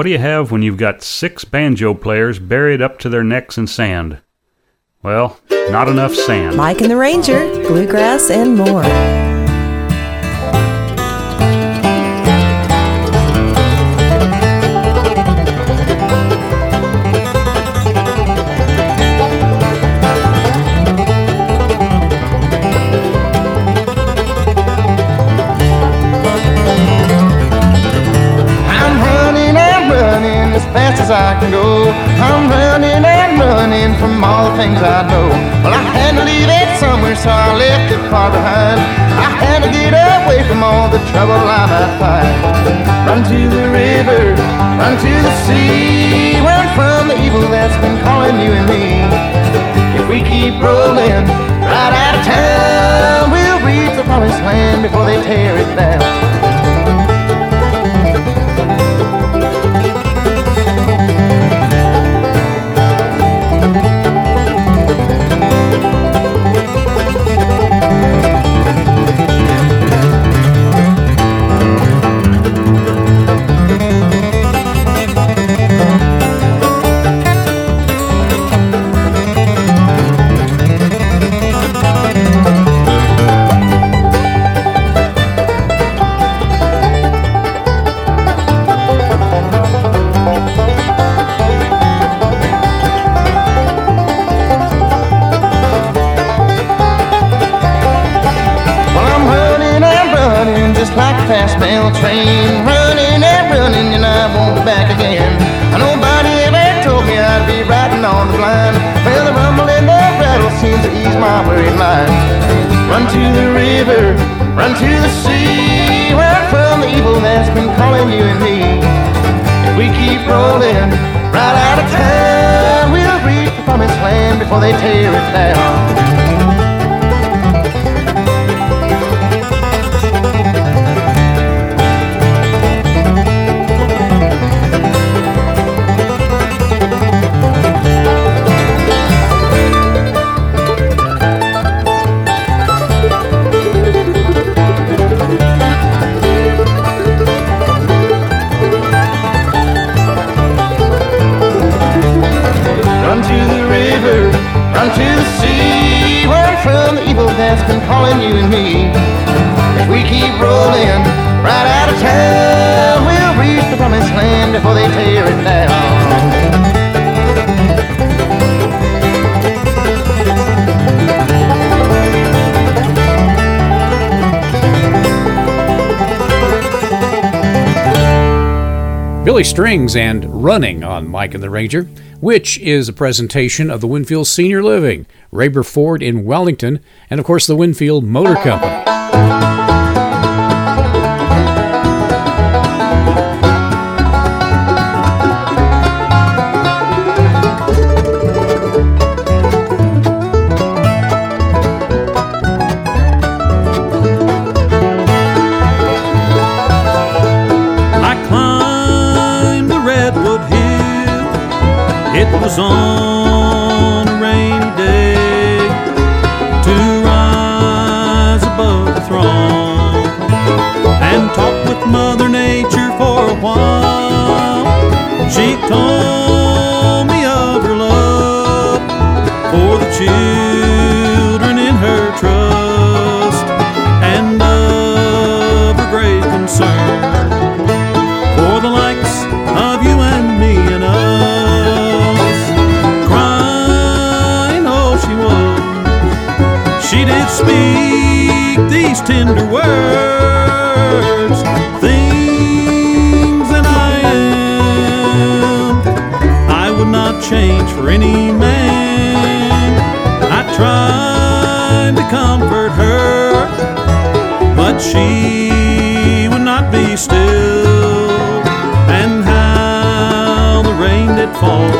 What do you have when you've got six banjo players buried up to their necks in sand? Well, not enough sand. Mike and the Ranger, bluegrass, and more. Things I know. Well, I had to leave it somewhere, so I left it far behind. I had to get away from all the trouble I might find. Run to the river, run to the sea, run from the evil that's been calling you and me. If we keep rolling right out of town, we'll reach the promised land before they tear it down. Just fast mail train. Running and running and I won't be back again. Nobody ever told me I'd be riding on the blind. Well, the rumble and the rattle seems to ease my worried mind. Run to the river, run to the sea. Run from the evil that's been calling you and me. If we keep rolling right out of town, we'll reach the promised land before they tear it down. Billy Strings and Running on Mike and the Ranger, which is a presentation of the Winfield Senior Living, Raber Ford in Wellington, and of course the Winfield Motor Company. Concern for the likes of you and me and us. Crying, oh, she was. She did speak these tender words, things that I am. I would not change for any fall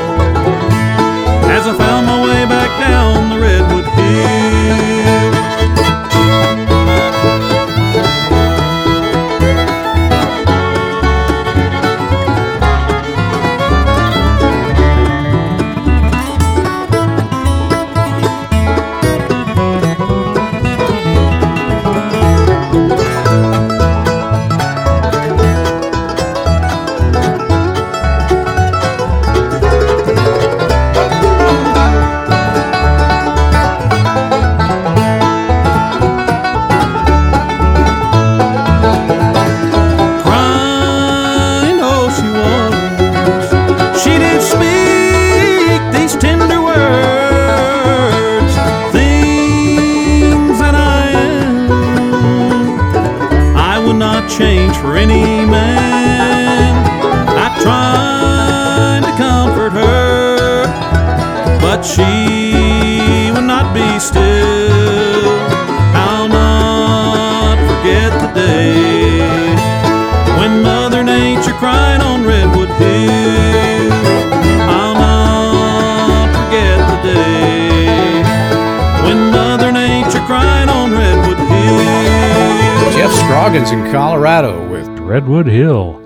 In Colorado with Redwood Hill.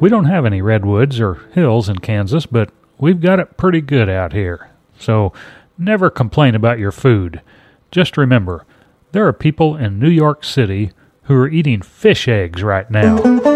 We don't have any redwoods or hills in Kansas, but we've got it pretty good out here. So never complain about your food. Just remember, there are people in New York City who are eating fish eggs right now.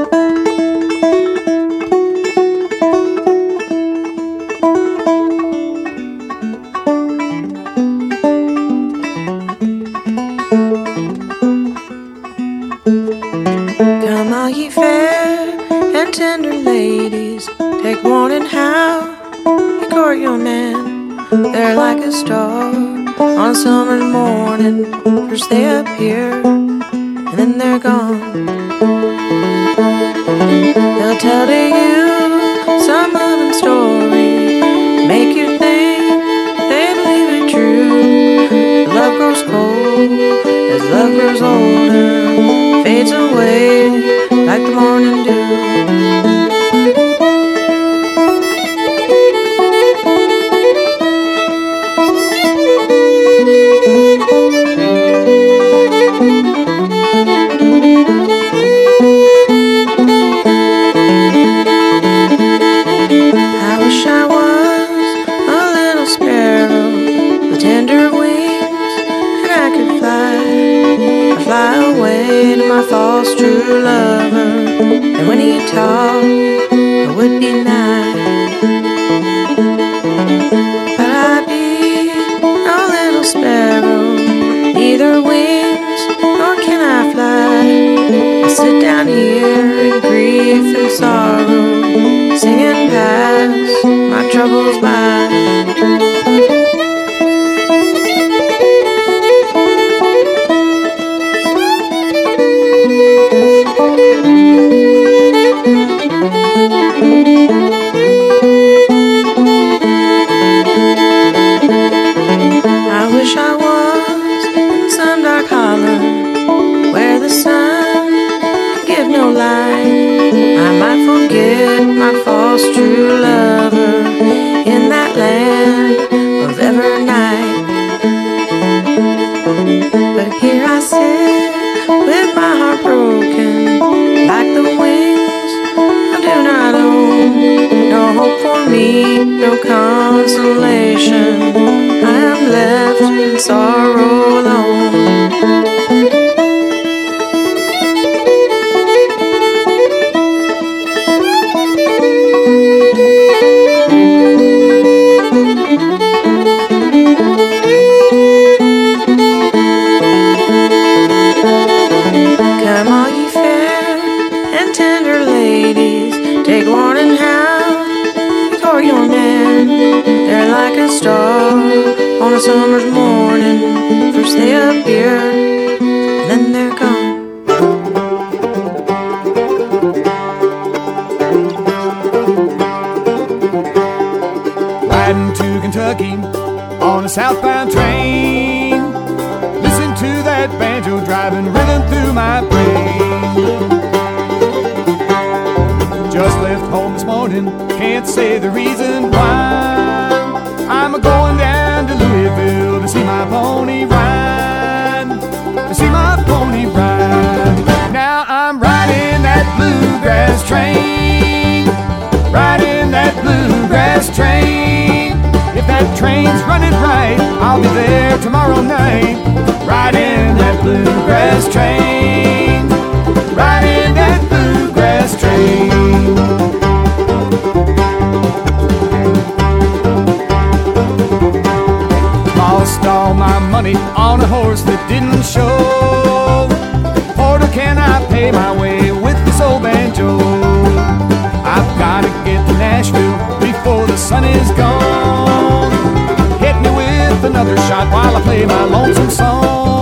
Fly. Away to my false true lover. And when he talked, I would be nice. But I'd be a little sparrow, neither wings nor can I fly. I sit down here in grief and sorrow, singing past my troubles by. No consolation. Summer's morning. First they appear, then they're gone. Riding to Kentucky on a southbound train. Listen to that banjo driving rhythm through my brain. Just left home this morning, can't say the reason why. I'm a going down my pony ride. See my pony ride. Now I'm riding that bluegrass train. Riding that bluegrass train. If that train's running right, I'll be there tomorrow night. Riding that bluegrass train. Money on a horse that didn't show. Porter, can I pay my way with this old banjo? I've gotta get to Nashville before the sun is gone. Hit me with another shot while I play my lonesome song.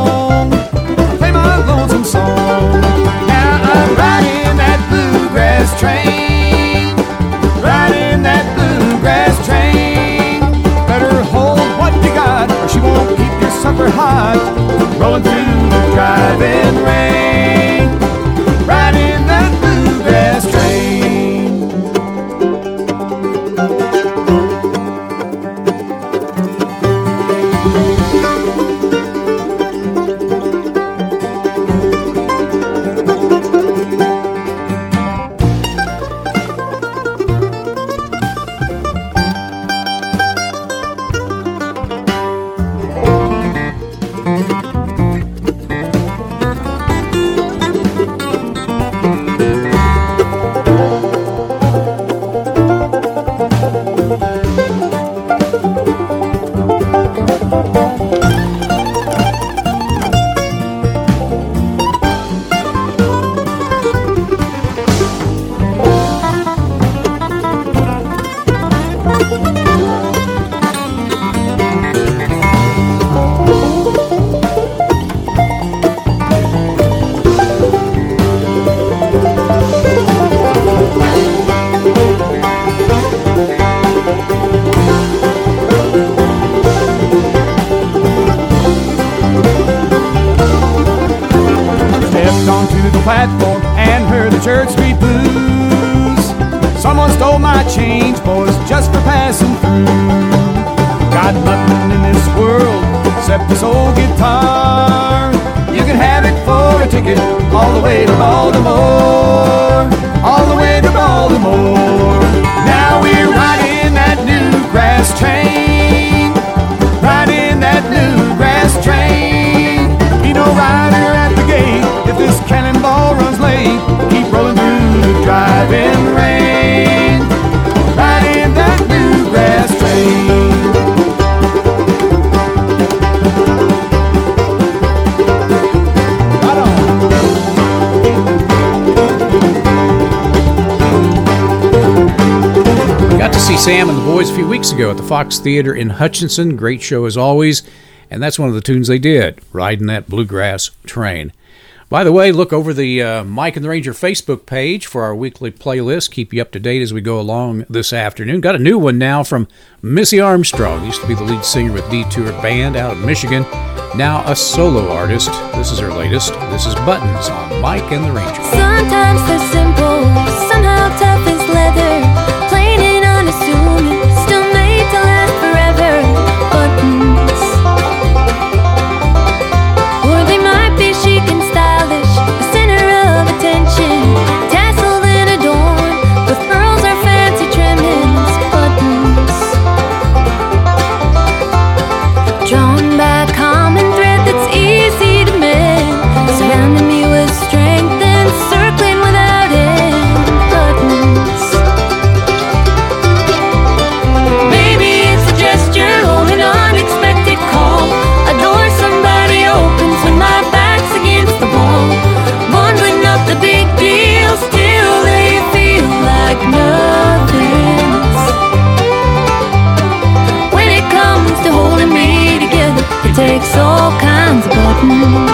been ran. Church Street blues. Someone stole my change, boys, just for passing through. Got nothing in this world except this old guitar. You can have it for a ticket all the way to Baltimore, all the way to Baltimore. Sam and the boys a few weeks ago at the Fox Theater in Hutchinson. Great show as always. And that's one of the tunes they did, riding that bluegrass train. By the way, look over the uh, Mike and the Ranger Facebook page for our weekly playlist. Keep you up to date as we go along this afternoon. Got a new one now from Missy Armstrong. Used to be the lead singer with Detour Band out of Michigan. Now a solo artist. This is her latest. This is Buttons on Mike and the Ranger. Sometimes the simple mim.